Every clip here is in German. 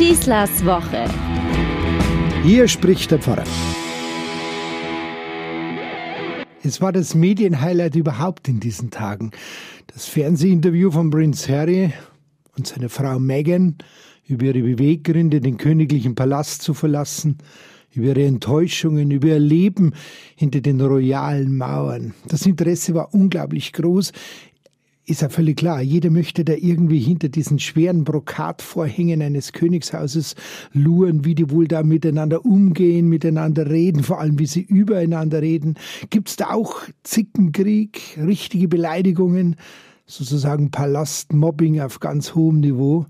Schießlers Woche. Hier spricht der Pfarrer. Es war das Medienhighlight überhaupt in diesen Tagen. Das Fernsehinterview von Prince Harry und seiner Frau Meghan über ihre Beweggründe, den königlichen Palast zu verlassen, über ihre Enttäuschungen, über ihr Leben hinter den royalen Mauern. Das Interesse war unglaublich groß ist ja völlig klar. Jeder möchte da irgendwie hinter diesen schweren Brokatvorhängen eines Königshauses luren, wie die wohl da miteinander umgehen, miteinander reden, vor allem wie sie übereinander reden. Gibt's da auch Zickenkrieg, richtige Beleidigungen, sozusagen Palastmobbing auf ganz hohem Niveau?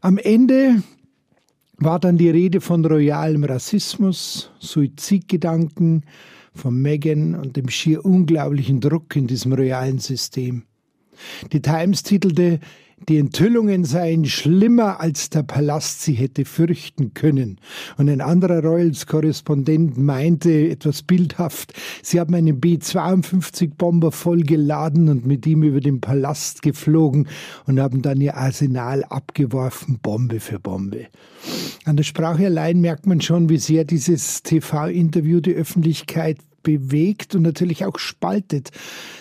Am Ende war dann die Rede von royalem Rassismus, Suizidgedanken, von Megan und dem schier unglaublichen Druck in diesem royalen System. Die Times titelte, die Enthüllungen seien schlimmer, als der Palast sie hätte fürchten können. Und ein anderer Royals-Korrespondent meinte etwas bildhaft, sie haben einen B-52-Bomber vollgeladen und mit ihm über den Palast geflogen und haben dann ihr Arsenal abgeworfen, Bombe für Bombe. An der Sprache allein merkt man schon, wie sehr dieses TV-Interview die Öffentlichkeit bewegt und natürlich auch spaltet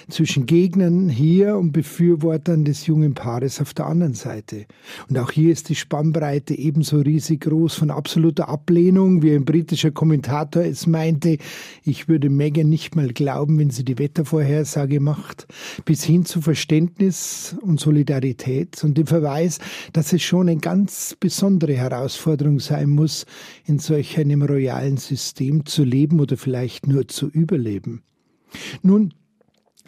zwischen Gegnern hier und Befürwortern des jungen Paares auf der anderen Seite. Und auch hier ist die Spannbreite ebenso riesig groß von absoluter Ablehnung, wie ein britischer Kommentator es meinte, ich würde Megan nicht mal glauben, wenn sie die Wettervorhersage macht, bis hin zu Verständnis und Solidarität und dem Verweis, dass es schon eine ganz besondere Herausforderung sein muss, in solch einem royalen System zu leben oder vielleicht nur zu überleben. Nun,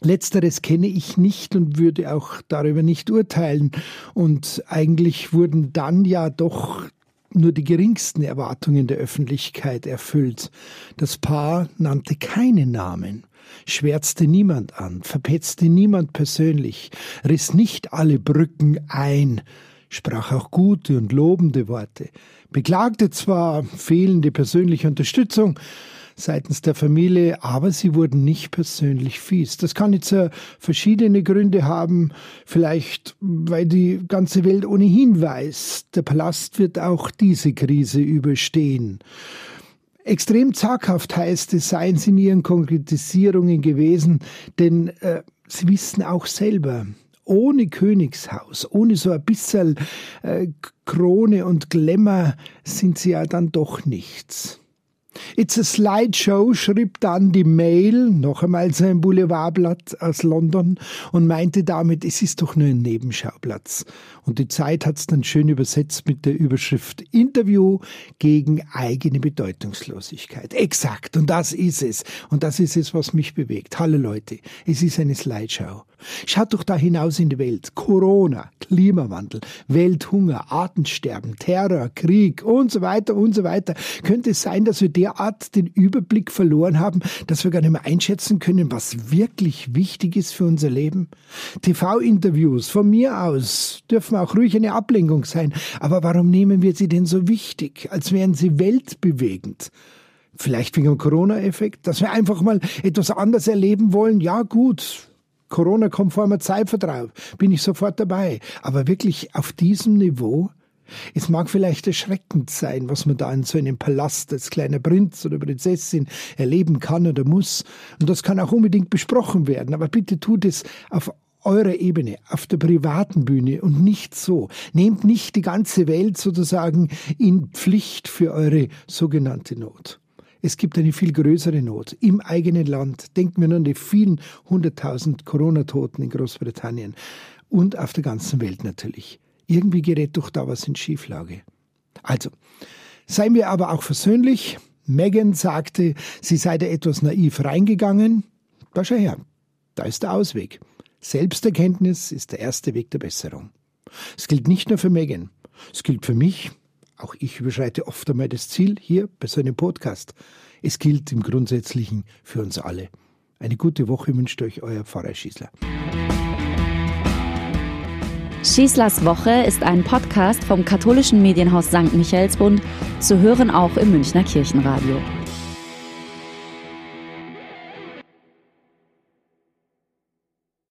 Letzteres kenne ich nicht und würde auch darüber nicht urteilen. Und eigentlich wurden dann ja doch nur die geringsten Erwartungen der Öffentlichkeit erfüllt. Das Paar nannte keine Namen, schwärzte niemand an, verpetzte niemand persönlich, riss nicht alle Brücken ein, sprach auch gute und lobende Worte, beklagte zwar fehlende persönliche Unterstützung, seitens der Familie, aber sie wurden nicht persönlich fies. Das kann jetzt äh, verschiedene Gründe haben, vielleicht weil die ganze Welt ohnehin weiß, der Palast wird auch diese Krise überstehen. Extrem zaghaft heißt es, seien sie in ihren Konkretisierungen gewesen, denn äh, sie wissen auch selber, ohne Königshaus, ohne so ein bisschen äh, Krone und Glamour sind sie ja dann doch nichts. It's a Slideshow schrieb dann die Mail, noch einmal sein Boulevardblatt aus London, und meinte damit, es ist doch nur ein Nebenschauplatz. Und die Zeit hat's dann schön übersetzt mit der Überschrift Interview gegen eigene Bedeutungslosigkeit. Exakt, und das ist es. Und das ist es, was mich bewegt. Hallo Leute, es ist eine Slideshow. Schaut doch da hinaus in die Welt. Corona, Klimawandel, Welthunger, Artensterben, Terror, Krieg und so weiter und so weiter. Könnte es sein, dass wir derart den Überblick verloren haben, dass wir gar nicht mehr einschätzen können, was wirklich wichtig ist für unser Leben? TV-Interviews von mir aus dürfen auch ruhig eine Ablenkung sein. Aber warum nehmen wir sie denn so wichtig, als wären sie weltbewegend? Vielleicht wegen dem Corona-Effekt, dass wir einfach mal etwas anders erleben wollen. Ja, gut, Corona-konformer Zeitvertrag, bin ich sofort dabei. Aber wirklich auf diesem Niveau? Es mag vielleicht erschreckend sein, was man da in so einem Palast als kleiner Prinz oder Prinzessin erleben kann oder muss. Und das kann auch unbedingt besprochen werden. Aber bitte tut es auf eurer Ebene, auf der privaten Bühne und nicht so. Nehmt nicht die ganze Welt sozusagen in Pflicht für eure sogenannte Not. Es gibt eine viel größere Not im eigenen Land. Denken wir nur an die vielen hunderttausend Corona-Toten in Großbritannien und auf der ganzen Welt natürlich. Irgendwie gerät doch da was in Schieflage. Also, seien wir aber auch versöhnlich. Megan sagte, sie sei da etwas naiv reingegangen. Da schau her, da ist der Ausweg. Selbsterkenntnis ist der erste Weg der Besserung. Es gilt nicht nur für Megan, es gilt für mich, auch ich überschreite oft einmal das Ziel hier bei so einem Podcast. Es gilt im Grundsätzlichen für uns alle. Eine gute Woche wünscht euch euer Pfarrer Schießler. Schießlers Woche ist ein Podcast vom katholischen Medienhaus St. Michaelsbund, zu hören auch im Münchner Kirchenradio.